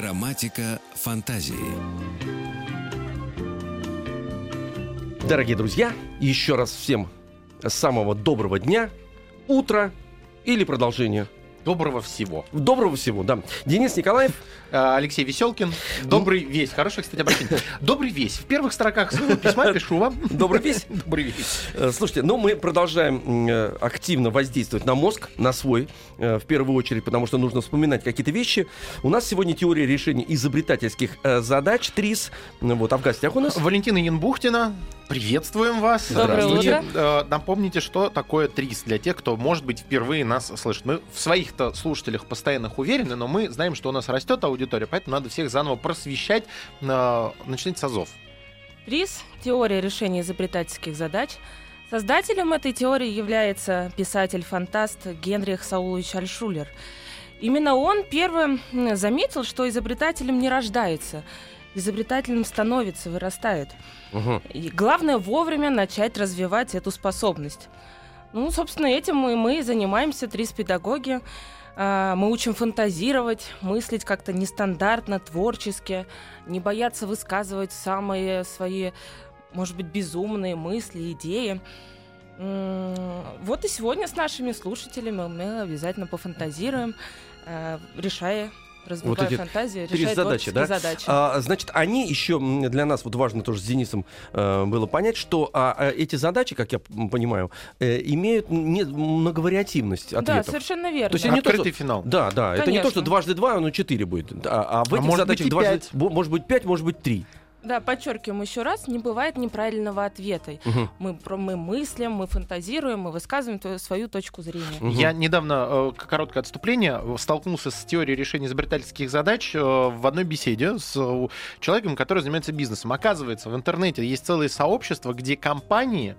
Грамматика фантазии. Дорогие друзья, еще раз всем самого доброго дня, утра или продолжения. Доброго всего. Доброго всего, да. Денис Николаев. А, Алексей Веселкин. Добрый весь. Хорошее, кстати, обращение. Добрый весь. В первых строках своего письма пишу вам. Добрый весь. Добрый весь. Э, Слушайте, ну мы продолжаем э, активно воздействовать на мозг, на свой, э, в первую очередь, потому что нужно вспоминать какие-то вещи. У нас сегодня теория решения изобретательских задач, ТРИС. Вот, а в гостях у нас... Валентина Янбухтина. Приветствуем вас. Доброе Здравствуйте. утро. Э, Напомните, что такое ТРИС для тех, кто, может быть, впервые нас слышит. Мы в своих-то слушателях постоянных уверены, но мы знаем, что у нас растет аудитория, поэтому надо всех заново просвещать. Э, Начните с азов. ТРИС – теория решения изобретательских задач. Создателем этой теории является писатель-фантаст Генрих Саулович Альшулер. Именно он первым заметил, что изобретателем не рождается, изобретателем становится, вырастает. Мгм. И главное вовремя начать развивать эту способность. Ну, собственно, этим мы, мы и занимаемся, ТРИС-педагоги. А, Мы учим фантазировать, мыслить как-то нестандартно, творчески, не бояться высказывать самые свои, может быть, безумные мысли, идеи. Вот и сегодня с нашими слушателями мы обязательно пофантазируем, э, решая, развивая эти фантазию, три задачи, да? задачи. А, значит, они еще для нас вот важно тоже с Денисом э, было понять, что а, а, эти задачи, как я понимаю, э, имеют не, многовариативность Да, ответов. совершенно верно. То есть они Открытый то, финал. Да, да. Это не то, что Конечно. дважды два, но четыре будет. А, а в А этих может задачах быть и дважды, может быть пять, может быть три. Да, подчеркиваем еще раз, не бывает неправильного ответа. Мгм. Мы, мы мыслим, мы фантазируем, мы высказываем свою точку зрения. Мгм. Я недавно, э, короткое отступление, э, столкнулся с теорией решения изобретательских задач э, в одной беседе с человеком, который занимается бизнесом. Оказывается, в интернете есть целые сообщества, где компании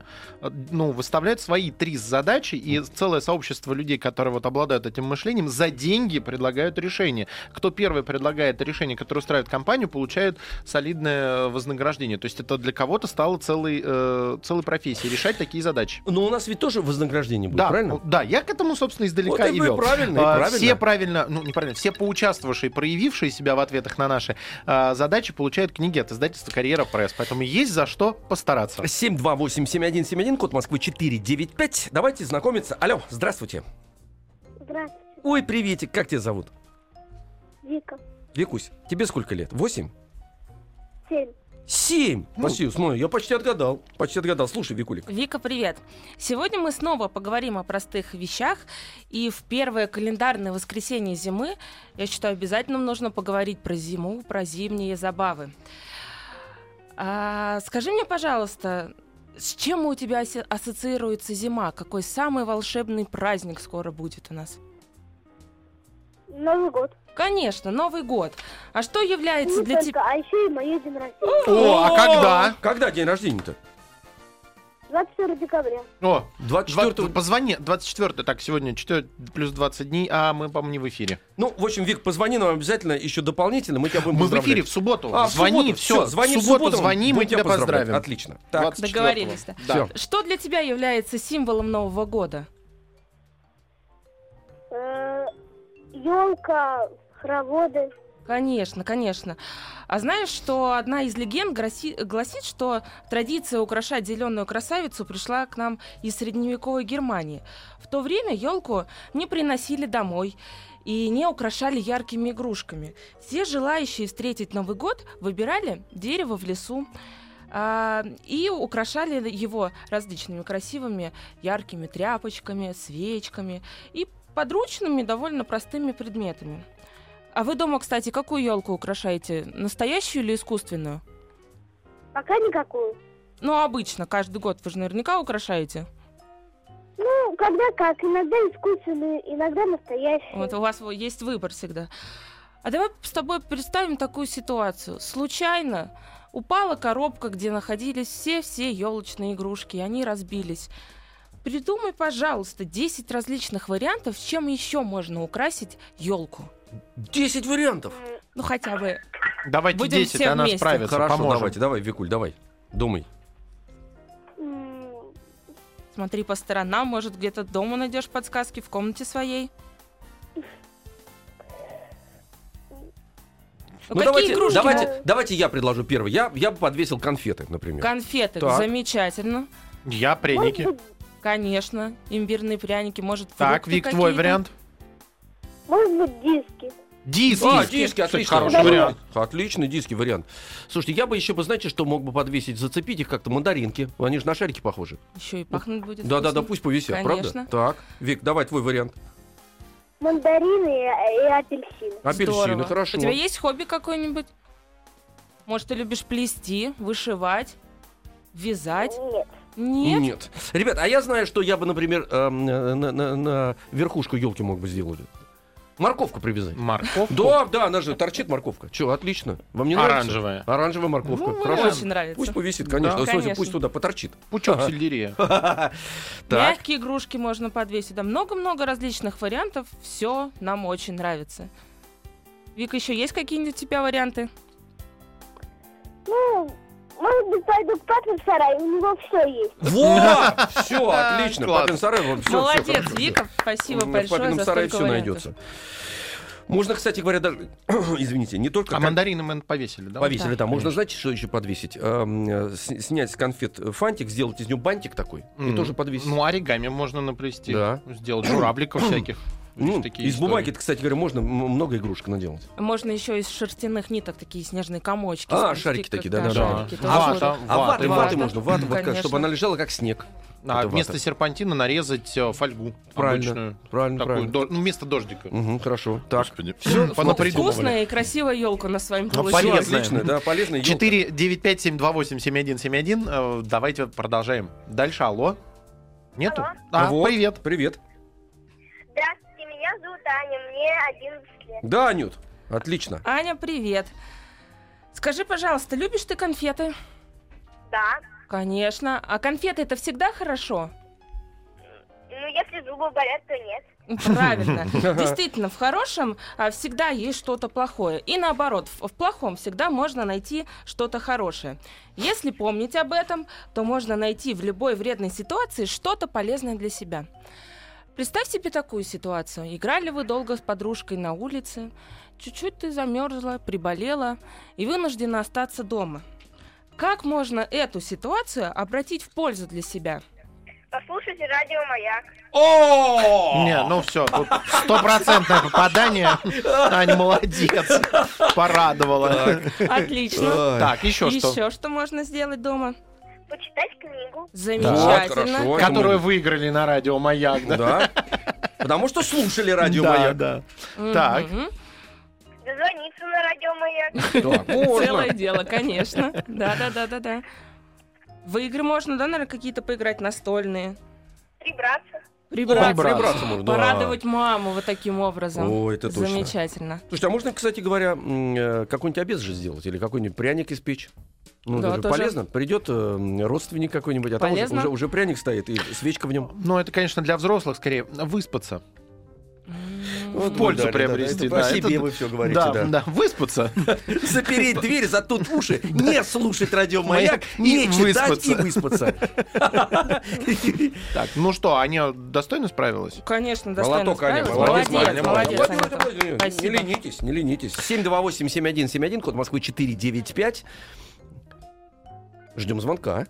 ну, выставляют свои три задачи, и целое сообщество людей, которые вот обладают этим мышлением, за деньги предлагают решение. Кто первый предлагает решение, которое устраивает компанию, получает солидное вознаграждение. То есть это для кого-то стало целой, э, целой профессией решать такие задачи. Но у нас ведь тоже вознаграждение будет, Да, правильно? да, я к этому, собственно, издалека Вот и вел. правильно, и А, правильно. Все правильно, ну, неправильно, все поучаствовавшие, проявившие себя в ответах на наши а, задачи, получают книги от издательства «Карьера Пресс». Поэтому есть за что постараться. 728-7171, код Москвы 495. Давайте знакомиться. Алло, здравствуйте. Здравствуйте, Ой, приветик, как тебя зовут? Вика. Викусь, тебе сколько лет? Восемь? Семь. Семь! Ну. Спасибо, смотри, я почти отгадал. Почти отгадал. Слушай, Викулик. Вика, привет! Сегодня мы снова поговорим о простых вещах. И в первое календарное воскресенье зимы, я считаю, обязательно нужно поговорить про зиму, про зимние забавы. А, скажи мне, пожалуйста, с чем у тебя ассо- ассоциируется зима? Какой самый волшебный праздник скоро будет у нас? Новый год. Конечно, Новый год. А что является Не для тебя... а еще и мое день рождения. О, а когда? Когда день рождения-то? 24 декабря. О, 24 Два- Позвони, 24 так, сегодня 4 плюс 20 дней, а мы, по-моему, не в эфире. Ну, в общем, Вик, позвони нам обязательно еще дополнительно, мы тебя будем Мы в эфире в субботу. А, в звони, субботу, все, звони в в субботу, звони, мы тебя поздравим. Отлично. Так, 24-го. Договорились-то. Да. Что для тебя является символом Нового года? Елка, хороводы. Конечно, конечно. А знаешь, что одна из легенд гласит, что традиция украшать зеленую красавицу пришла к нам из средневековой Германии. В то время елку не приносили домой и не украшали яркими игрушками. Все желающие встретить Новый год выбирали дерево в лесу а, и украшали его различными красивыми яркими тряпочками, свечками и подручными довольно простыми предметами. А вы дома, кстати, какую елку украшаете? Настоящую или искусственную? Пока никакую. Ну, обычно, каждый год вы же наверняка украшаете. Ну, когда как. Иногда искусственные, иногда настоящие. Вот у вас есть выбор всегда. А давай с тобой представим такую ситуацию. Случайно упала коробка, где находились все-все елочные игрушки, и они разбились. Придумай, пожалуйста, 10 различных вариантов, чем еще можно украсить елку. 10 вариантов. Ну, хотя бы. Давайте Будем 10, все она вместе. справится, Хорошо, поможем. давайте, давай, Викуль, давай. Думай. Смотри по сторонам, может, где-то дома найдешь подсказки в комнате своей. Ну, какие давайте, игрушки? давайте, давайте я предложу первый. Я, я бы подвесил конфеты, например. Конфеты. Так. Замечательно. Я Может пряники. быть, Конечно. Имбирные пряники, может, Так, фрукты Вик, твой какие-то. вариант. может быть, диски. Диски. А, диски, Кстати, отлично. Хороший вариант. Отличный диски вариант. Слушайте, я бы еще бы, знаете, что мог бы подвесить, зацепить их как-то мандаринки. Они же на шарики похожи. Еще и пахнуть будет Да-да-да, вкусно. пусть повисят, Конечно. правда? Так, Вик, давай твой вариант. Мандарины и, и апельсины. Апельсины, Здорово. хорошо. У тебя есть хобби какое-нибудь? Может, ты любишь плести, вышивать, вязать? Нет. Нет? Ребят, а я знаю, что я бы, например, эм, на, на- на верхушку елки мог бы сделать. Морковку привязать. Морковку. Да, да, она же торчит морковка. Че, отлично. Вам не нравится? Оранжевая. Оранжевая морковка. Ну, Хорошо. Очень нравится. Пусть повисит, конечно. Да. Конечно. пусть туда поторчит. Пучок Ага. сельдерея. Мягкие игрушки можно подвесить. Да много-много различных вариантов. Все нам очень нравится. Вика, еще есть какие-нибудь у тебя варианты? Ну, может быть, пойду к папе в сарай, у него все есть. Вот! Все, отлично. Класс. Папин сарай, вон, всё, Молодец, Вика. Спасибо всё. В большое папином за сарае все вариантов. найдется. Можно, кстати говоря, даже, извините, не только А кон- мандарины мы повесили, да? повесили Да. там. Можно, знаете, что еще подвесить? Эм, э, снять с конфет фантик, сделать из него бантик такой и М. тоже подвесить. Ну, оригами можно наплести. Да. Сделать журавликов всяких. Ну, такие из истории. бумаги, кстати говоря, можно много игрушек наделать. Можно еще из шерстяных ниток такие снежные комочки. А, сплести, шарики такие, да-да-да. шарики Да. тоже Вата. можно. А ваты, Ваты ваты можно. вату, вот как, чтобы она лежала как снег. А Это вместо вата. серпантина нарезать э, фольгу. Правильно, обычную. правильно, Такую, правильно. до- ну, вместо дождика. Мгм, хорошо. Так. Господи. Понапридумывали. Вкусная и красивая елка на своем Ну, получилась. Полезная. отлично, да, полезная ёлка. 4 9 5 7 2 8 7 1 7 1. Э, Давайте продолжаем. Дальше, алло. Нету? Алло. А, Вот, привет. Привет. Меня зовут Аня, мне 11 лет. Да, Анют, отлично. Аня, привет. Скажи, пожалуйста, любишь ты конфеты? Да. Конечно. А конфеты это всегда хорошо? Ну, если зубы болят, то нет. Правильно. Действительно, в хорошем а, всегда есть что-то плохое. И наоборот, в плохом всегда можно найти что-то хорошее. Если помнить об этом, то можно найти в любой вредной ситуации что-то полезное для себя. Представь себе такую ситуацию. Играли вы долго с подружкой на улице, чуть-чуть ты замерзла, приболела и вынуждена остаться дома. Как можно эту ситуацию обратить в пользу для себя? Послушайте радио «Маяк». Не, ну все, стопроцентное попадание. Аня, молодец. Порадовала. Отлично. Так, еще что? Еще что можно сделать дома? Почитать книгу. Вот, Замечательно. хорошо. Которую Это выиграли на радио «Маяк», мы- да? Да. Потому что слушали радио Да, «Маяк». да. Мгм. Так. Дозвониться на радио «Маяк». Можно. Целое дело, конечно. Да, да, да, да, да. В игры можно, да, наверное, какие-то поиграть настольные. Прибраться. Прибраться. прибраться можно, да. Порадовать маму вот таким образом. О, это точно. Замечательно. Слушайте, а можно, кстати говоря, э, какой-нибудь обед же сделать? Или какой-нибудь пряник испечь? Ну, Да, это тоже. полезно. Придет э, родственник какой-нибудь, а там уже, Полезно. уже, уже пряник стоит, и свечка в нем. Ну, это, конечно, для взрослых скорее выспаться. М. пользу да, да, приобрести, Да, да, да, это по себе это- вы все говорите, Да, да. да, выспаться. Запереть дверь, затут уши, не слушать радио «Маяк», не И читать и выспаться. выспаться. Так, ну что, Аня достойно справилась? Конечно, достойно справилась. молодец, Молодец, Аня, молодец. Не ленитесь, не ленитесь. 728-7171, код Москвы 495. Ждем звонка.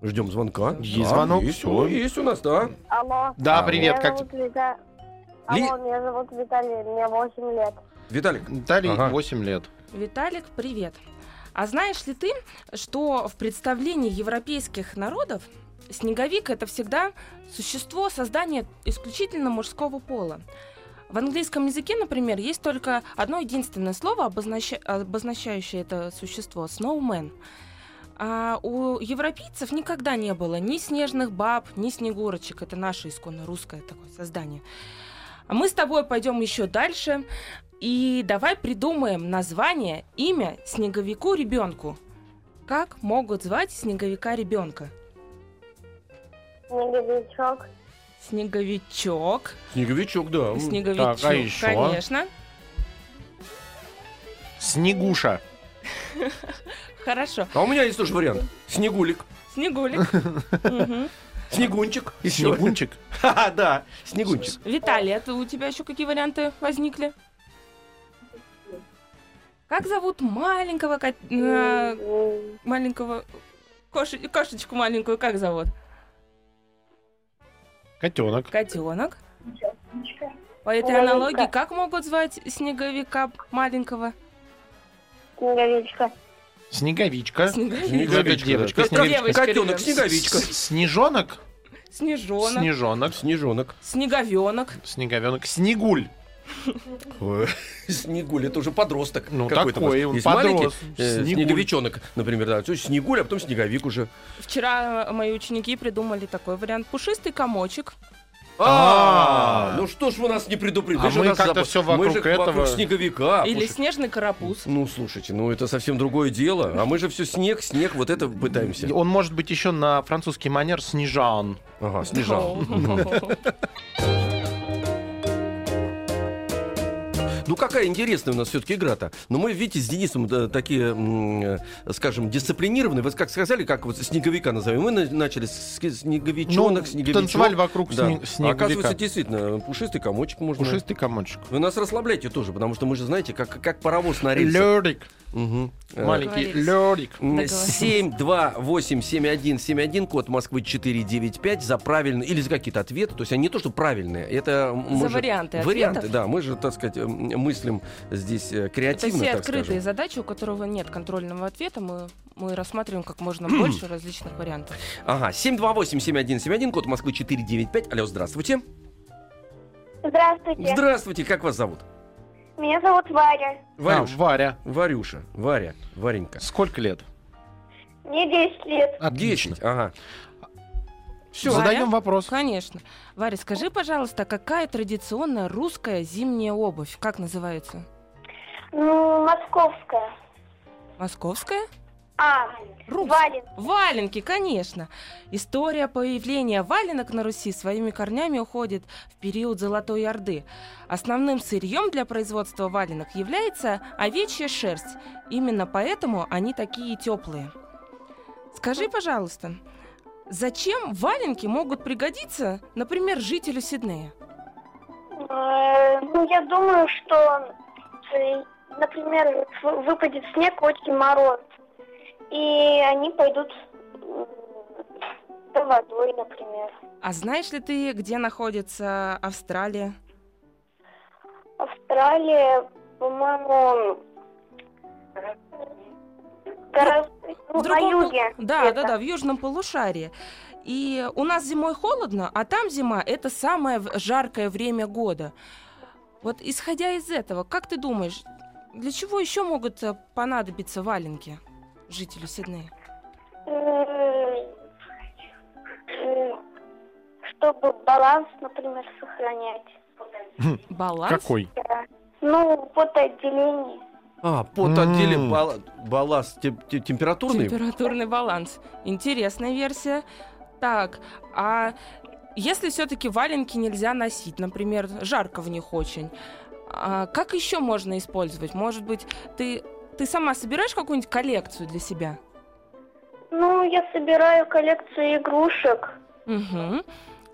Ждем звонка. Есть Да, звонок, Есть, о, есть у нас, да. Алло. Да, Алло. привет, меня как зовут Вита- Ли- Алло, меня зовут Виталий, мне 8 лет. Виталик. Виталий, Ага. 8 лет. Виталик, привет. А знаешь ли ты, что в представлении европейских народов снеговик это всегда существо создания исключительно мужского пола? В английском языке, например, есть только одно единственное слово, обознача- обозначающее это существо snowman. А у европейцев никогда не было ни снежных баб, ни снегурочек. Это наше исконно русское такое создание. А мы с тобой пойдем еще дальше. И давай придумаем название, имя снеговику ребенку. Как могут звать снеговика ребенка? Снеговичок. Снеговичок. Снеговичок, да. Снеговичок, Так, а еще? конечно. Снегуша. Хорошо. А у меня есть тоже вариант. Снегулик. Снегулик. Снегунчик. И. Снегунчик. Да, снегунчик. Виталий, это у тебя еще какие варианты возникли? Как зовут маленького э, маленького кошечку маленькую? Как зовут? Котенок. Котенок. По этой аналогии, как могут звать снеговика маленького? Снеговичка. Снеговичка. Снеговичка. Девочка, Как снеговичка. Девочка, Котенок, ребят. снеговичка. Снежонок. Снежонок. Снежонок. Снежонок. Снеговенок. Снеговенок. Снегуль. Ой, Снегуль, это уже подросток. Ну, какой-то. такой он, Есть э, Снегуль. снеговичонок, например, да. То есть Снегуль, а потом Снеговик уже. Вчера мои ученики придумали такой вариант. Пушистый комочек. А, А. ну что ж вы нас не предупредили? А мы как-то Мы вокруг этого. снеговика. Или снежный карапуз. Ну, слушайте, ну это совсем другое дело. А мы же все снег, снег, вот это пытаемся. Он может быть еще на французский манер Снежан. Ага, снежал. Ну, какая интересная у нас все-таки игра-то. Но мы, видите, с Денисом да, такие, м, э, скажем, дисциплинированные. Вот как сказали, как вот снеговика назовем. Мы на- начали с снеговичонок, Ну, снеговичок. танцевали вокруг Да. сне- снеговика. оказывается, действительно, пушистый комочек можно. Пушистый комочек. Вы нас расслабляете тоже, потому что мы же, знаете, как, как паровоз на рельсах. Лёрик. Э, Маленький. Лёрик. Договорились. 728-7171, код Москвы 495 за правильные или за какие-то ответы. То есть они не то, что правильные, это... мы За же- варианты Варианты, ответов? да. Мы же, так сказать, м, мыслим здесь э, Это креативно, все так открытые скажем. задачи, у которого нет контрольного ответа. Мы, мы рассматриваем как можно больше различных вариантов. Ага, 728-7171, код Москвы 495. Алло, здравствуйте. Здравствуйте. Здравствуйте, как вас зовут? Меня зовут Варя. Варюша. А, Варя. Варюша. Варя. Варенька. Сколько лет? Мне 10 лет. Отлично. 10. Ага. Все. Варя? Задаем вопрос. Конечно. Варя, скажи, пожалуйста, какая традиционная русская зимняя обувь? Как называется? Ну, московская. Московская? А, Рус. вален. Валенки, конечно. История появления валенок на Руси своими корнями уходит в период Золотой Орды. Основным сырьем для производства валенок является овечья шерсть. Именно поэтому они такие теплые. Скажи, пожалуйста, зачем валенки могут пригодиться, например, жителю Сиднея? Э, Ну, я думаю, что, э, например, выпадет снег, очень мороз. И они пойдут за водой, например. А знаешь ли ты, где находится Австралия? Австралия, по-моему, гораздо- ну, на юге. Да, где-то. да, да, в южном полушарии. И у нас зимой холодно, а там зима это самое жаркое время года. Вот исходя из этого, как ты думаешь, для чего еще могут э, понадобиться валенки жителю Сиднея? Чтобы баланс, например, сохранять. Баланс? Какой? Да. Ну, потоотделение. А, под М. отделе бал- балласт тем- тем- температурный. Температурный баланс. Интересная версия. Так, а если все-таки валенки нельзя носить, например, жарко в них очень, а как еще можно использовать? Может быть, ты, ты сама собираешь какую-нибудь коллекцию для себя? Ну, я собираю коллекцию игрушек. Мгм.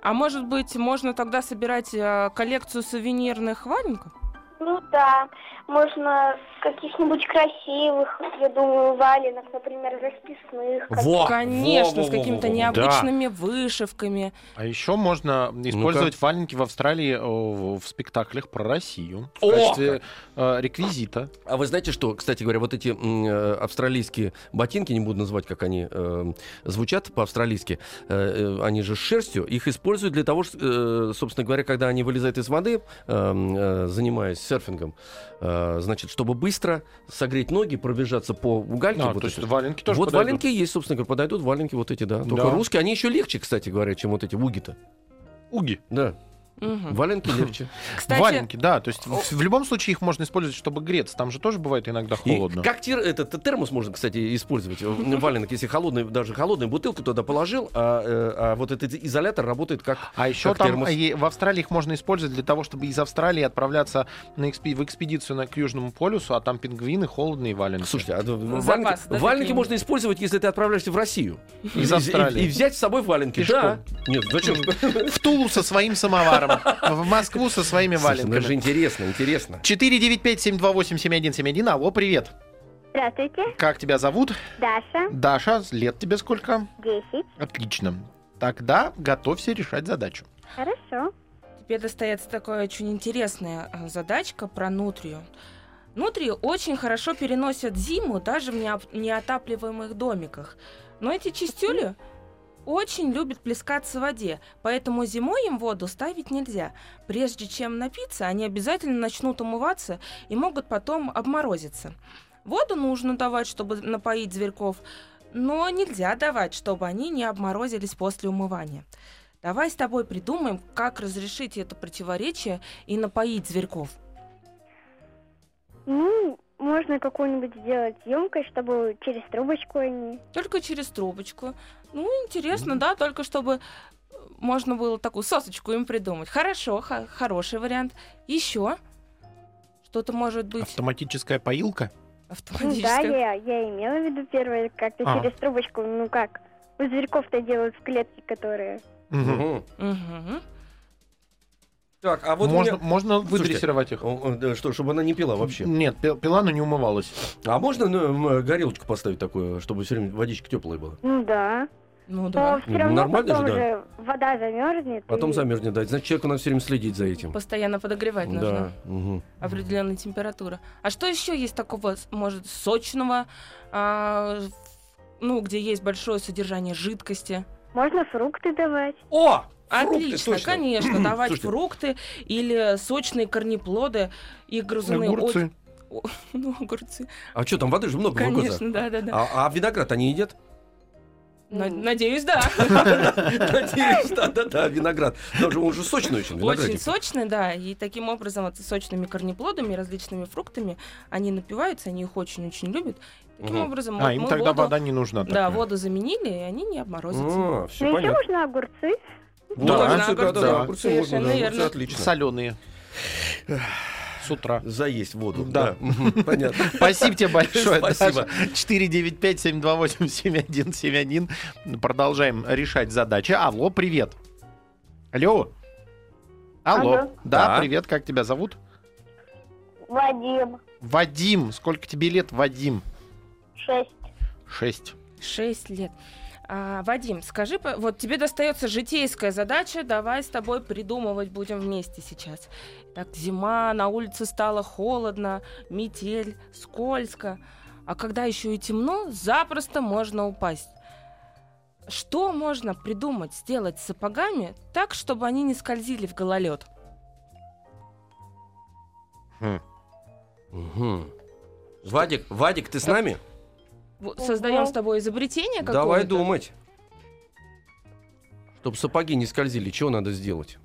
А может быть, можно тогда собирать э, коллекцию сувенирных валенков? Ну да, можно каких-нибудь красивых, я думаю, валенок, например, расписных. Во! Конечно, во, с во, во, какими-то необычными вышивками. А еще можно использовать валенки в Австралии в спектаклях про Россию в О! качестве э, реквизита. А вы знаете, что, кстати говоря, вот эти э, австралийские ботинки, не буду называть, как они э, звучат по-австралийски, э, они же с шерстью, их используют для того, что, э, собственно говоря, когда они вылезают из воды, э, э, занимаясь серфингом, э, значит, чтобы быстро согреть ноги, пробежаться по гальке. А, вот то есть валенки тоже вот подойдут. валенки есть, собственно говоря, подойдут валенки вот эти, да. Только Да. русские, они еще легче, кстати говоря, чем вот эти уги-то. Уги. Да, Мгм. валенки легче. Кстати, Валенки, да. То есть в, в любом случае их можно использовать, чтобы греться. Там же тоже бывает иногда И холодно. как тер- этот термос можно, кстати, использовать. э, Валенок, если холодный, даже холодную бутылку туда положил, а, э, а вот этот изолятор работает как А еще как там термос. э, в Австралии их можно использовать для того, чтобы из Австралии отправляться на экспи- в экспедицию на, к Южному полюсу, а там пингвины, холодные валенки. Слушайте, а Запас, валенки, да, валенки такие? можно использовать, если ты отправляешься в Россию. Из И- и- Австралии. И, взять с собой валенки. Пешком. Да. Нет, зачем? в Тулу со своим самоваром, в Москву со своими Слушай, ну это же валенками. интересно, интересно. 495-728-7171. Алло, привет. Здравствуйте, Как тебя зовут? Даша, Даша, лет тебе сколько? 10. Отлично. Тогда готовься решать задачу. Хорошо. Тебе достается такая очень интересная э, задачка про нутрию. Нутрии очень хорошо переносят зиму даже в неотапливаемых домиках. Но эти чистюли очень любят плескаться в воде, поэтому зимой им воду ставить нельзя. Прежде чем напиться, они обязательно начнут умываться и могут потом обморозиться. Воду нужно давать, чтобы напоить зверьков, но нельзя давать, чтобы они не обморозились после умывания. Давай с тобой придумаем, как разрешить это противоречие и напоить зверьков. Ну, можно какую-нибудь сделать емкость, чтобы через трубочку они. Только через трубочку. Ну, интересно, да, только чтобы э, можно было такую сосочку им придумать. Хорошо, ха- хороший вариант. Еще что-то может быть Автоматическая поилка? Ну да, я, я имела в виду первое, как-то А. через трубочку, ну как, у зверьков-то делают в клетки, которые... Мгм. Мгм. Так, а вот можно, меня- можно Слушайте, выдрессировать их. Что, чтобы она не пила вообще? Нет, пи- пила, но не умывалась. А можно ну, горелочку поставить такую, чтобы все время водичка теплая была? Ну да. Ну Но да. все Ну, равно нормально потом же, да. же вода замерзнет. Потом и- замерзнет, да. Значит, человеку надо все время следить за этим. Постоянно подогревать нужно. Да. мгм. определенная температура. А что еще есть такого, может, сочного, а, в- ну, где есть большое содержание жидкости? Можно фрукты давать. О! Фрукты, Отлично, точно. конечно, давать Слушайте. фрукты или сочные корнеплоды и грызуны. Огурцы. О- Ну, огурцы. А что, там воды же много в огурцах. Конечно, да, да, да. А, а виноград они едят? На- Надеюсь, да. Надеюсь, да-да-да, виноград. Там же он же сочный очень, Очень виноградик. сочный, да. И таким образом, вот, сочными корнеплодами, различными фруктами, они напиваются, они их очень-очень любят. Таким Мгм. образом, А, вот им тогда воду- вода не нужна. Да, такая. воду заменили, и они не обморозятся. А, все еще понятно. можно огурцы. Да, всё, огурцы. да-да-да, огурцы можно, да, огурцы отлично. Соленые. С утра. Заесть воду. Да. Понятно. Спасибо тебе большое. Спасибо. 495-728-7171. Продолжаем решать задачи. Алло, привет. Алло. Алло. Алло. Да, Да. привет. Как тебя зовут? Вадим. Вадим. Сколько тебе лет, Вадим? Шесть. Шесть. Шесть лет. А, Вадим, скажи, вот тебе достается житейская задача, давай с тобой придумывать будем вместе сейчас. Так, зима, на улице стало холодно, метель, скользко. А когда еще и темно, запросто можно упасть. Что можно придумать, сделать с сапогами так, чтобы они не скользили в гололед? Мгм. Вадик, Вадик, ты с нами? Создаем с тобой изобретение какое-то. Давай думать. Чтобы сапоги не скользили, что надо сделать?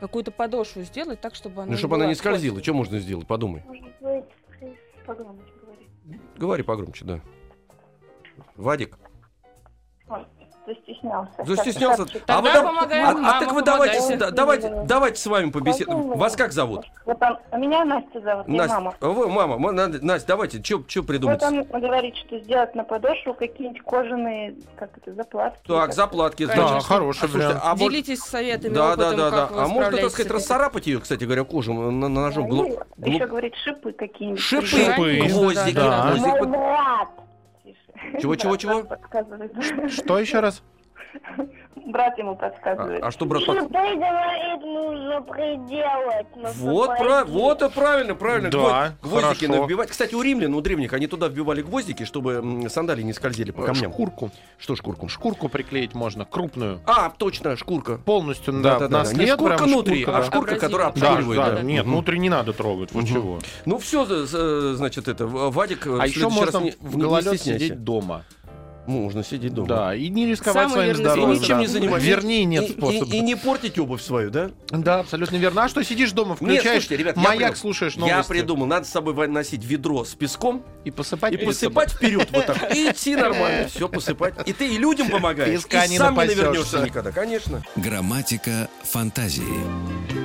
Какую-то подошву сделать так, чтобы она Ну, чтобы она не скользила, скользкой. что можно сделать? Подумай. Может быть, погромче говорить. Говори погромче, да. Вадик, Застеснялся. застеснялся. Тогда а вы, а- а мама, так вы давайте, помогайте. да- давайте, давайте с вами побеседуем. Вас как зовут? Вот он, а меня Настя зовут, Настя. мама. А Вы, мама, Настя, давайте, что придумать? Вот он говорит, что сделать на подошву какие-нибудь кожаные, как это, заплатки. Так, заплатки. Конечно. Да, хороший А, слушайте, вариант. а может- Делитесь советами, Да, да, опытом, да, да. как вы А можно, так сказать, расцарапать ее, кстати говоря, на ножом? Еще говорит, шипы какие-нибудь. Шипы, гвоздики, Да. Чего, чего, чего? Что еще раз? Брат ему А, подсказывает. а что брат под- Ты говорит, нужно приделать. Вот, про... вот и правильно, правильно. Да, Гвоздь- гвоздики хорошо. набивать. Кстати, у римлян, у древних, они туда вбивали гвоздики, чтобы м, сандалии не скользили по камням. Шкурку. Что шкурку? Шкурку приклеить можно, крупную. А, точно, шкурка. Полностью, да, Да-да-да. на Не след шкурка прям внутри, шкурка, а да. шкурка, которая Абразивная. Да, обширивает. да, да. нет, внутри не надо трогать, Мгм. чего. Ну все, значит, это, Вадик, э, А еще можно не- в не гололед сидеть дома. Можно сидеть дома. Да, и не рисковать Самый своим верный здоровьем. И ничем да. не заниматься. Вернее, нет И- и- способа. И, не портить обувь свою, да? Да, абсолютно верно. А что, сидишь дома, Нет, включаешь слушайте, ребят, я маяк, придумал. слушаешь Я новости. придумал, надо с собой носить ведро с песком И посыпать и посыпать вперед вот так. И идти нормально, все посыпать. И ты и людям помогаешь, Песка и не сам не навернешься никогда, конечно. Грамматика фантазии.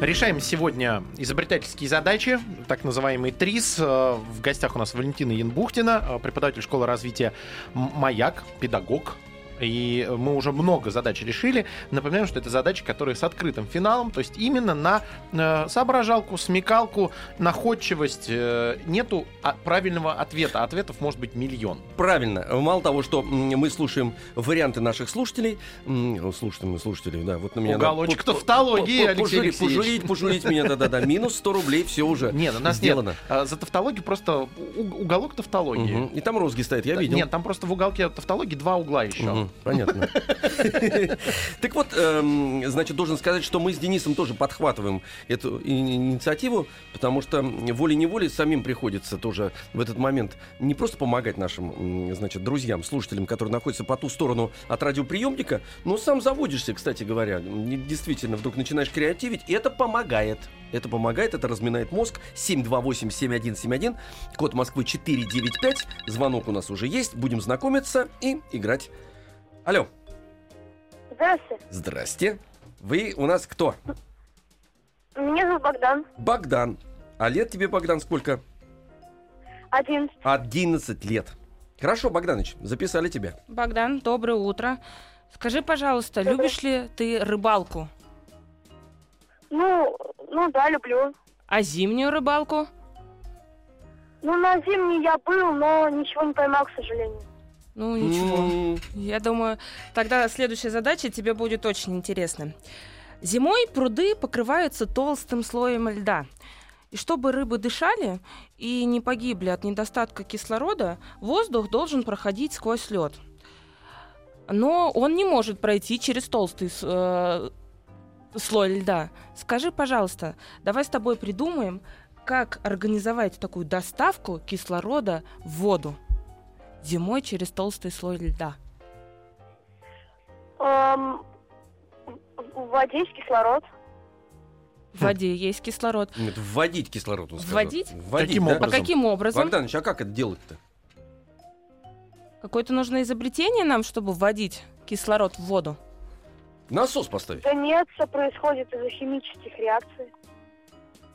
Решаем сегодня изобретательские задачи, так называемый ТРИС. Э, В гостях у нас Валентина Янбухтина, э, преподаватель школы развития «Маяк», педагог. И мы уже много задач решили. Напоминаем, что это задачи, которые с открытым финалом, то есть именно на э, соображалку, смекалку, находчивость. Э, нету а- правильного ответа. Ответов может быть миллион. Правильно. Мало того, что мы слушаем варианты наших слушателей, слушателей, слушателей, да, вот на меня... надо Уголочек по- тавтологии, Алексей пожурить. Пожурить, пожурить меня, да-да-да. Минус 100 рублей, все уже Нет, у нас сделано. нет. А, За тавтологию просто уголок тавтологии. И там розги стоят, я видел. Нет, там просто в уголке тавтологии два угла еще. Понятно. Так вот, эм, значит, должен сказать, что мы с Денисом тоже подхватываем эту инициативу, потому что волей-неволей самим приходится тоже в этот момент не просто помогать нашим, значит, друзьям, слушателям, которые находятся по ту сторону от радиоприемника, но сам заводишься, кстати говоря. Действительно, вдруг начинаешь креативить, и это помогает. Это помогает, это разминает мозг. 728-7171, код Москвы 495. Звонок у нас уже есть. Будем знакомиться и играть. Алло. Здравствуйте. Здрасте. Вы у нас кто? Меня зовут Богдан. Богдан. А лет тебе, Богдан, сколько? Один. 11 лет. Хорошо, Богданыч, записали тебя. Богдан, доброе утро. Скажи, пожалуйста, Доброе. любишь ли ты рыбалку? Ну, ну да, люблю. А зимнюю рыбалку? Ну, на зимний я был, но ничего не поймал, к сожалению. Ну, ничего. М, Я думаю, тогда следующая задача тебе будет очень интересна. Зимой пруды покрываются толстым слоем льда. И чтобы рыбы дышали и не погибли от недостатка кислорода, воздух должен проходить сквозь лед. Но он не может пройти через толстый э, слой льда. Скажи, пожалуйста, давай с тобой придумаем, как организовать такую доставку кислорода в воду зимой через толстый слой льда. Эм, в воде есть кислород. В воде есть кислород. Нет, вводить кислород, он сказал. Вводить? Вводить, Каким да? образом? А каким образом? Богданыч, а как это делать-то? Какое-то нужно изобретение нам, чтобы вводить кислород в воду? Насос поставить. Да нет, все происходит из-за химических реакций.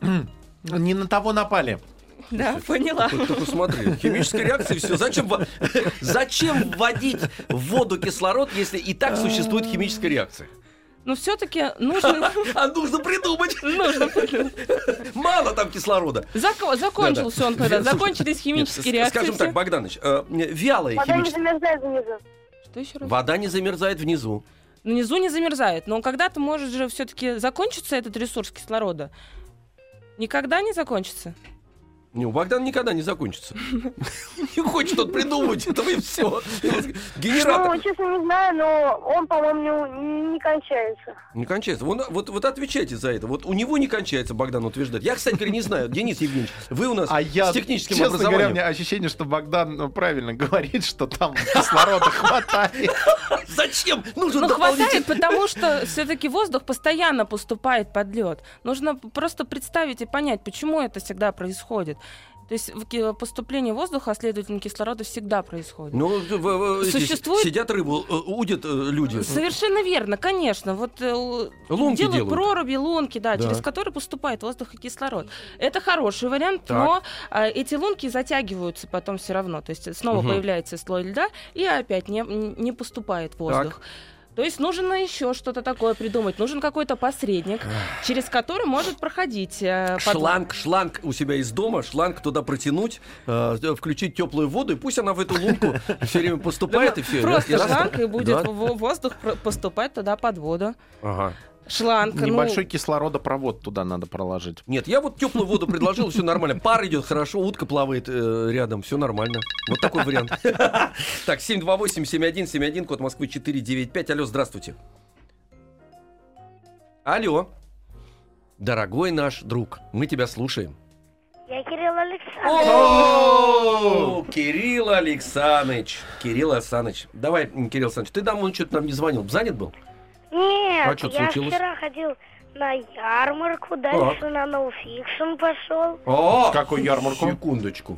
Не на того напали. Да, поняла. Ты, ты посмотри, химическая реакция, все. Зачем, зачем вводить в воду кислород, если и так существует химическая реакция? Но все-таки нужно... А нужно придумать. нужно придумать. Мало там кислорода. Зако- Закончился он когда? Слушай, Закончились химические реакции. Скажем так, Богданыч, э, вялая Вода не химическая... замерзает внизу. Что еще раз? Вода не замерзает внизу. Внизу не замерзает, но когда-то может же все-таки закончиться этот ресурс кислорода. Никогда не закончится. Не, у Богдана никогда не закончится. Не хочет он придумывать этого и все. Генератор. Ну, честно, не знаю, но он, по-моему, не, кончается. Не кончается. Вот, вот отвечайте за это. Вот у него не кончается, Богдан утверждает. Я, кстати говоря, не знаю. Денис Евгеньевич, вы у нас А я, с техническим честно говоря, у меня ощущение, что Богдан ну, правильно говорит, что там кислорода хватает. Зачем? Нужен Ну, хватает, потому что все-таки воздух постоянно поступает под лед. Нужно просто представить и понять, почему это всегда происходит. То есть поступление воздуха, а следовательно кислорода, всегда происходит. Ну, Существует- Сидят рыбу, э, удят э, люди. Совершенно верно, конечно. Вот э, Лунки делают, делают. проруби, лунки, да, Да. через которые поступает воздух и кислород. Это хороший вариант, Так. но а, эти лунки затягиваются потом все равно. То есть снова Мгм. появляется слой льда, и опять не, не поступает воздух. То есть нужно еще что-то такое придумать. Нужен какой-то посредник, через который может проходить э, подвод. Шланг, шланг у себя из дома, шланг туда протянуть, э, включить теплую воду, и пусть она в эту лунку все время поступает, и все. Просто шланг, и будет воздух поступать туда под воду. Ага. Шланг. ну, Небольшой кислородопровод туда надо проложить. Нет, я вот теплую воду предложил, все нормально. Пар идет хорошо, утка плавает э, рядом, все нормально. Вот такой вариант. Так, 728-7171, код Москвы 495. Алло, здравствуйте. Алло. Дорогой наш друг, мы тебя слушаем. Я Кирилл Александрович. О, Кирилл Александрович. Кирилл Александрович. Давай, Кирилл Александрович, ты давно что-то нам не звонил. Занят был? Нет, А чё я случилось? вчера ходил на ярмарку, дальше на ноуфикшн пошел. О, Какую ярмарку? Секундочку.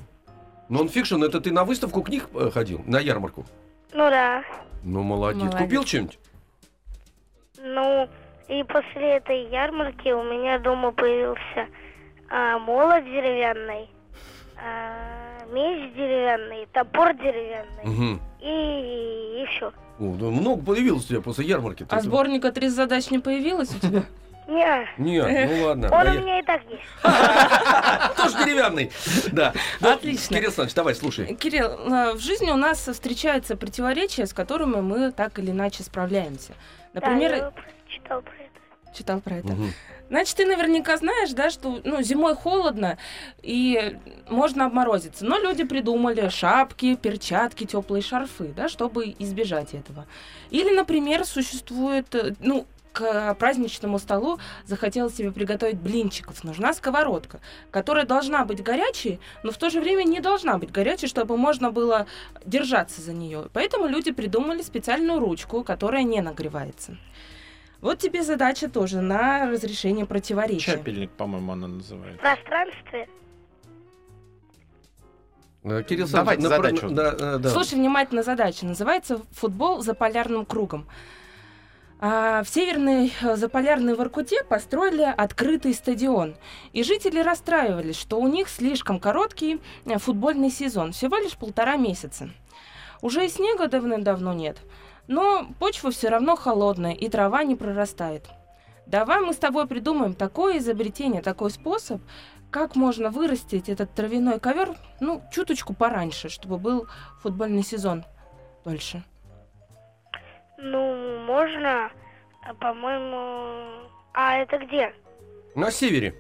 Нонфикшн, это ты на выставку книг э, ходил? На ярмарку? Ну да. Ну, молодец. Молодец. Купил что-нибудь? Ну, и после этой ярмарки у меня дома появился а, молот деревянный, а, меч деревянный, топор деревянный Угу. и, и все. О, много появилось у тебя после ярмарки. А сборника «30 задач» не появилось у тебя? Не, Нет, ну ладно. он А у меня и так есть. Тоже деревянный. Да. Ну, Отлично. Кирилл Александрович, давай, слушай. Кирилл, э, в жизни у нас встречаются противоречия, с которыми мы так или иначе справляемся. Да, Например, я читал про это. читал про это. Значит, ты наверняка знаешь, да, что ну, зимой холодно и можно обморозиться. Но люди придумали шапки, перчатки, теплые шарфы, да, чтобы избежать этого. Или, например, существует, э, ну, к праздничному столу захотелось себе приготовить блинчиков. Нужна сковородка, которая должна быть горячей, но в то же время не должна быть горячей, чтобы можно было держаться за нее. Поэтому люди придумали специальную ручку, которая не нагревается. Вот тебе задача тоже на разрешение противоречия. Чапельник, по-моему, она называется. В пространстве. Э, Кирилл Давайте Александрович, задачу. да, э, да. Слушай внимательно задача. Называется «Футбол за полярным кругом». А, в северной э, заполярной Воркуте построили открытый стадион. И жители расстраивались, что у них слишком короткий футбольный сезон, всего лишь полтора месяца. Уже и снега давным-давно нет, но почва все равно холодная, и трава не прорастает. Давай мы с тобой придумаем такое изобретение, такой способ, как можно вырастить этот травяной ковер, ну, чуточку пораньше, чтобы был футбольный сезон дольше. Ну, можно, а, по-моему... А это где? На севере.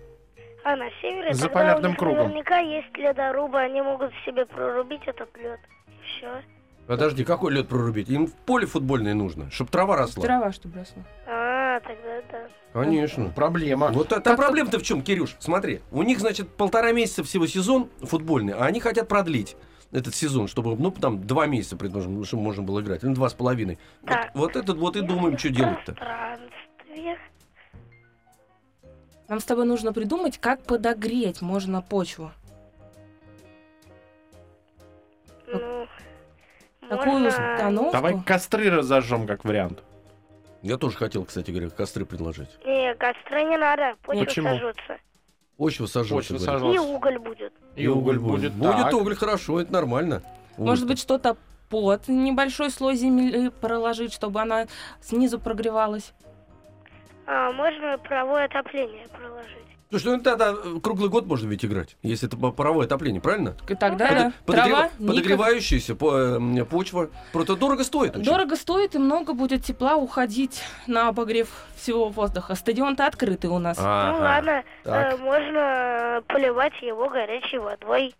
А на севере За тогда полярным у них кругом. наверняка есть ледорубы, они могут себе прорубить этот лед. Все. Подожди, какой лед прорубить? Им в поле футбольное нужно, чтобы трава росла. Трава, чтобы росла. А, тогда да. Конечно. Проблема. Вот а, та проблема-то в чем, Кирюш? Смотри, у них, значит, полтора месяца всего сезон футбольный, а они хотят продлить этот сезон, чтобы, ну, там, два месяца, предположим, чтобы можно было играть, или два с половиной. Вот, Так. вот этот вот и думаем, что В делать-то. Нам с тобой нужно придумать, как подогреть можно почву. Такую установку. Давай костры разожжем как вариант. Я тоже хотел, кстати говоря, костры предложить. Не, костры не надо, почва Почему? сожжется. Почва сожжется. Почва говорит. И сожжется. уголь будет. И уголь будет. Будет так. уголь, хорошо, это нормально. Может Уголь-то. быть, что-то под небольшой слой земли проложить, чтобы она снизу прогревалась. А, можно паровое отопление проложить. Слушай, ну тогда э, круглый год можно ведь играть, если это паровое отопление, правильно? И тогда Подо- трава подогрева- Подогревающаяся по- э, почва. Просто дорого стоит. очень. Дорого стоит и много будет тепла уходить на обогрев всего воздуха. Стадион-то открытый у нас. Ну Ага. ладно, Так. э, можно поливать его горячей водой.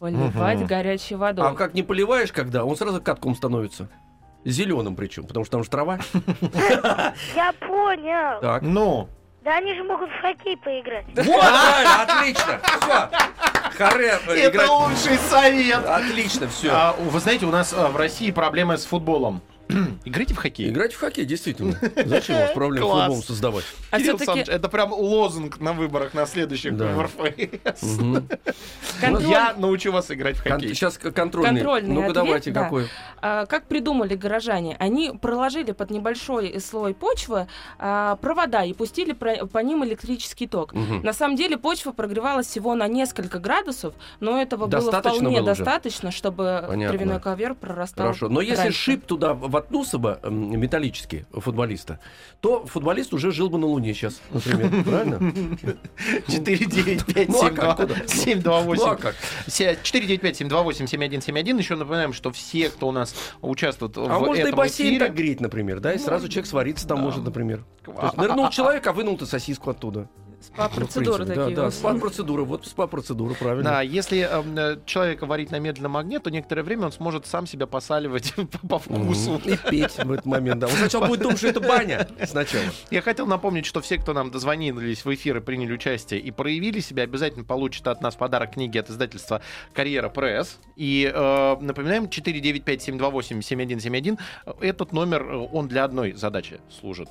Поливать Мгм. горячей водой. А как не поливаешь, когда, он сразу катком становится. Зеленым причем, потому что там же трава. Я понял. Так. Ну, Да они же могут в хоккей поиграть. Вот, правильно, отлично. Все. Харе э, играть. лучший совет. Отлично, все. А, вы знаете, у нас а, в России проблемы с футболом. Играйте в хоккей. Играть в хоккей, действительно. Зачем вас проблем с футболом создавать? А Кирилл Александрович, это прям лозунг на выборах на следующих Да. контроль- Я научу вас играть в Кон- хоккей. Сейчас контрольный. Контрольный Ну-ка давайте, да. какой? А, как придумали горожане? Они проложили под небольшой слой почвы а, провода и пустили про- по ним электрический ток. На самом деле почва прогревалась всего на несколько градусов, но этого было вполне было достаточно, чтобы Понятно. травяной ковер прорастал. Хорошо. Но если шип туда в воткнулся бы м, металлический футболиста, то футболист уже жил бы на Луне сейчас, например. Правильно? 495 Ну, а как? Куда? 728 Ну, а как? 495-728-7171. Еще напоминаем, что все, кто у нас участвует в А можно и этом бассейн так греть, например, да? И сразу человек свариться там может, например. Есть А- нырнул а- человек, а вынул ты сосиску оттуда. Ну, Спа-процедуры принципе, такие. Да, да, вот. спа-процедура. Вот спа-процедура, правильно. Да, если эм, э, человека варить на медленном огне, то некоторое время он сможет сам себя посаливать по вкусу. И петь в этот момент, да. Он сначала будет думать, что это баня сначала. Я хотел напомнить, что все, кто нам дозвонились в эфир и приняли участие и проявили себя, обязательно получат от нас подарок книги от издательства «Карьера Пресс». И э, напоминаем, 495-728-7171. Этот номер, э, он для одной задачи служит.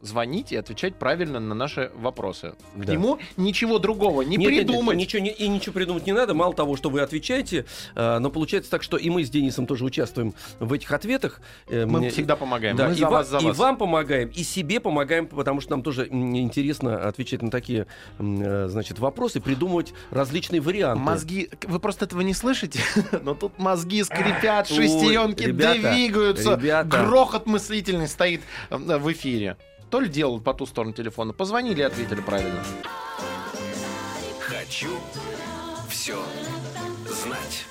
Звонить и отвечать правильно на наши вопросы. К Да. нему ничего другого не Нет, нет, нет, придумать. ничего, и ничего придумать не надо. Мало того, что вы отвечаете, э, но получается так, что и мы с Денисом тоже участвуем в этих ответах. Э, Мы мне- всегда помогаем. Да, Мы и, за вам, вас, за и вас. вам помогаем, и себе помогаем, потому что нам тоже интересно отвечать на такие э, значит, вопросы, придумывать различные варианты. Мозги, вы просто этого не слышите, но тут мозги скрипят, Ой, шестеренки ребята, двигаются, ребята. грохот мыслительный стоит э, в эфире. То ли делают по ту сторону телефона. Позвонили и ответили правильно. Хочу все знать.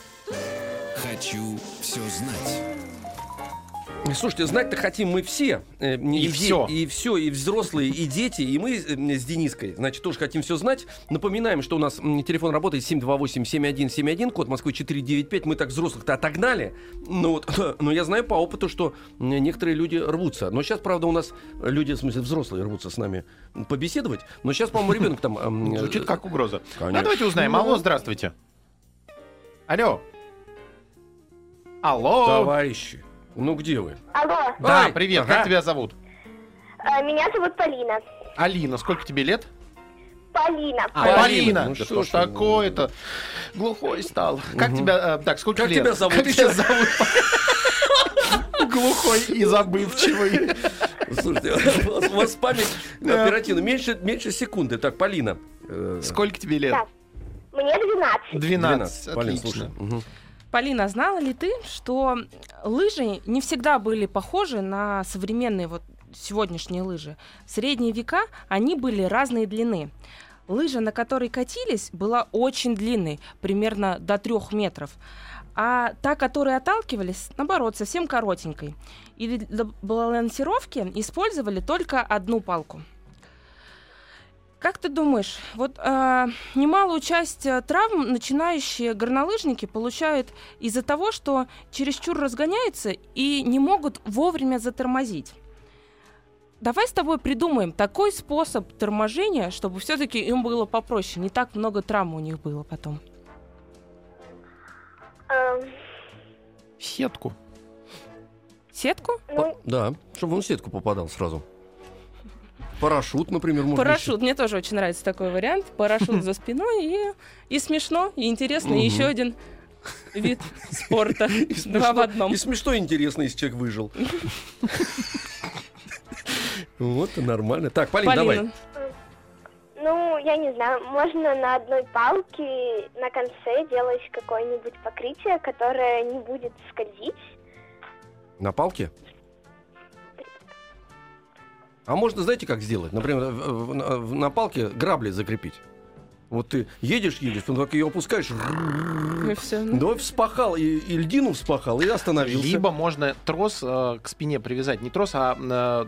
Хочу все знать. Слушайте, знать-то хотим мы все. Э, И де- всё. И все, и взрослые, и дети, и мы э, с Дениской, значит, тоже хотим все знать. Напоминаем, что у нас телефон работает 728-7171, код Москвы 495. Мы так взрослых-то отогнали. Ну, вот, но я знаю по опыту, что некоторые люди рвутся. Но сейчас, правда, у нас люди, в смысле, взрослые рвутся с нами побеседовать. Но сейчас, по-моему, ребенок там... э, Звучит как угроза. Конечно. Ну, давайте узнаем. Алло, здравствуйте. Алло. Алло. Товарищи, ну где вы? Алло, Да, Ай, привет. ага. Как тебя зовут? э, меня зовут Полина. Алина. Сколько тебе лет? Полина. А, Полина. Полина. Ну да что ж такое-то? Глухой стал. Как Мгм. тебя... э, так, сколько Как лет? тебя зовут Как тебя зовут? Глухой и забывчивый. Слушайте, у вас- у вас память оперативно. Меньше, меньше секунды. Так, Полина. э, Сколько тебе лет? Мне 12. 12. Полин, Отлично. слушай. Мгм. Полина, знала ли ты, что лыжи не всегда были похожи на современные вот сегодняшние лыжи? В средние века они были разной длины. Лыжа, на которой катились, была очень длинной, примерно до трех метров. А та, которой отталкивались, наоборот, совсем коротенькой. И для балансировки использовали только одну палку. Как ты думаешь, вот а, немалую часть а, травм начинающие горнолыжники получают из-за того, что чересчур разгоняются и не могут вовремя затормозить. Давай с тобой придумаем такой способ торможения, чтобы все-таки им было попроще, не так много травм у них было потом. Эм, Сетку. Сетку? ну, Да, чтобы он в сетку попадал сразу. Парашют, например, можно Парашют. Мне тоже очень нравится такой вариант. Парашют за спиной и, и смешно, и интересно. И Мгм. еще один вид спорта. еще. И Два в смешно, одном. и смешно и интересно, если человек выжил. Вот, и нормально. Так, Полин, давай. Ну, я не знаю, можно на одной палке на конце делать какое-нибудь покрытие, которое не будет скользить. На палке? А можно, знаете, как сделать? Например, на- палке грабли закрепить. Вот ты едешь, едешь, потом так ее опускаешь, и всё. да, вспахал, и, и льдину вспахал, и остановился. Либо можно трос э, к спине привязать. Не трос, а э,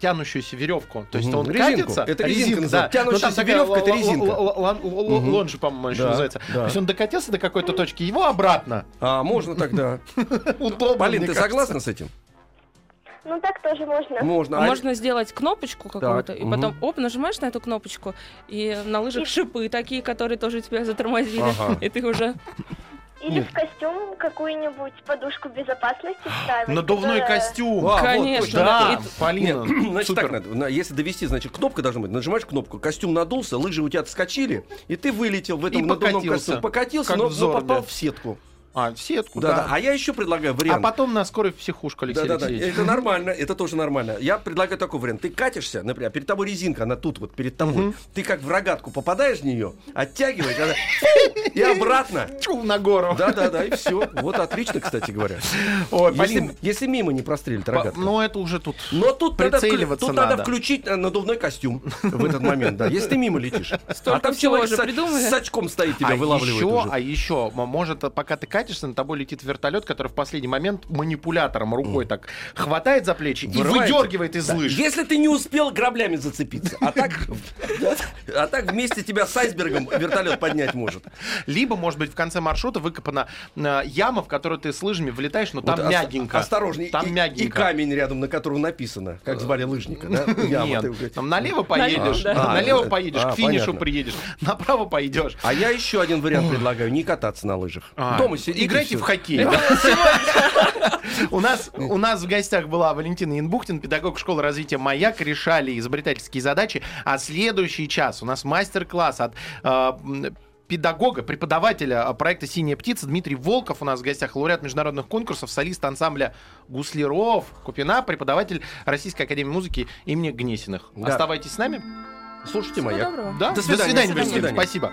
тянущуюся веревку. То есть Мгм. он Резинку. катится. Это резинка называется. да. Тянущаяся такая веревка — это резинка. Мгм. Лонжи, по-моему, еще Да, называется. да. То есть он докатился до какой-то точки, его обратно. А, можно тогда. Удобно, Полин, ты кажется. согласна с этим? Ну, так тоже можно. Можно. А- Можно сделать кнопочку какую-то, и мгм. потом, оп, нажимаешь на эту кнопочку, и на лыжах шипы такие, которые тоже тебя затормозили, Ага. и ты уже... Или Нет. в костюм какую-нибудь подушку безопасности вставить. Надувной которая- костюм. А, вот, Конечно. точно. Да, И- Полина. Нет, значит, супер. так надо. На- Если довести, значит, кнопка должна быть. Нажимаешь кнопку, костюм надулся, лыжи у тебя отскочили, и ты вылетел в этом И надувном покатился. костюме. Покатился, Как но, в но попал в сетку. А, в сетку, Да, да. да. А я еще предлагаю А вариант. потом на скорой в психушку, Алексей Да, да, да. Алексеевич. Это нормально, это тоже нормально. Я предлагаю такой вариант. Ты катишься, например, перед тобой резинка, она тут вот перед тобой. Мгм. Ты как в рогатку попадаешь в нее, оттягиваешь, она и обратно. Чу, на гору. Да, да, да, и все. Вот отлично, кстати говоря. Ой, Если, Полин, если мимо не прострелит рогатка. ну это уже тут. Но тут, надо, прицеливаться тут надо надо. включить э, надувной костюм в этот момент, да. Если ты мимо летишь. Столько а там человек с, с очком стоит, тебя а вылавливает еще, уже. а еще, может, а, пока ты катишься, на тобой летит вертолет, который в последний момент манипулятором рукой так хватает за плечи и Вырывает. выдергивает из Да. лыж. Если ты не успел граблями зацепиться, а так, а так вместе тебя с айсбергом вертолет поднять может. Либо, может быть, в конце маршрута выкопана э, яма, в которую ты с лыжами влетаешь, но там Вот ос- мягенько. Осторожней. Там и, мягенько. И камень рядом, на котором написано, как звали лыжника, да? Яма, Нет, там налево поедешь, да. а, А, налево поедешь, а, к финишу понятно. приедешь, направо пойдешь. А я еще один вариант предлагаю, не кататься на лыжах. А, Дома сидите. Играйте в хоккей. У нас, у нас в гостях была Валентина Янбухтин, педагог школы развития «Маяк». Решали изобретательские задачи. А следующий час у нас мастер-класс от э, м, педагога, преподавателя э, проекта «Синяя птица» Дмитрий Волков у нас в гостях, лауреат международных конкурсов, солист ансамбля «Гусляров», Купина, преподаватель Российской академии музыки имени Гнесиных. Да. Оставайтесь с нами. Слушайте Всего маяк. доброго. Да? До свидания. До свидания, До свидания. Спасибо.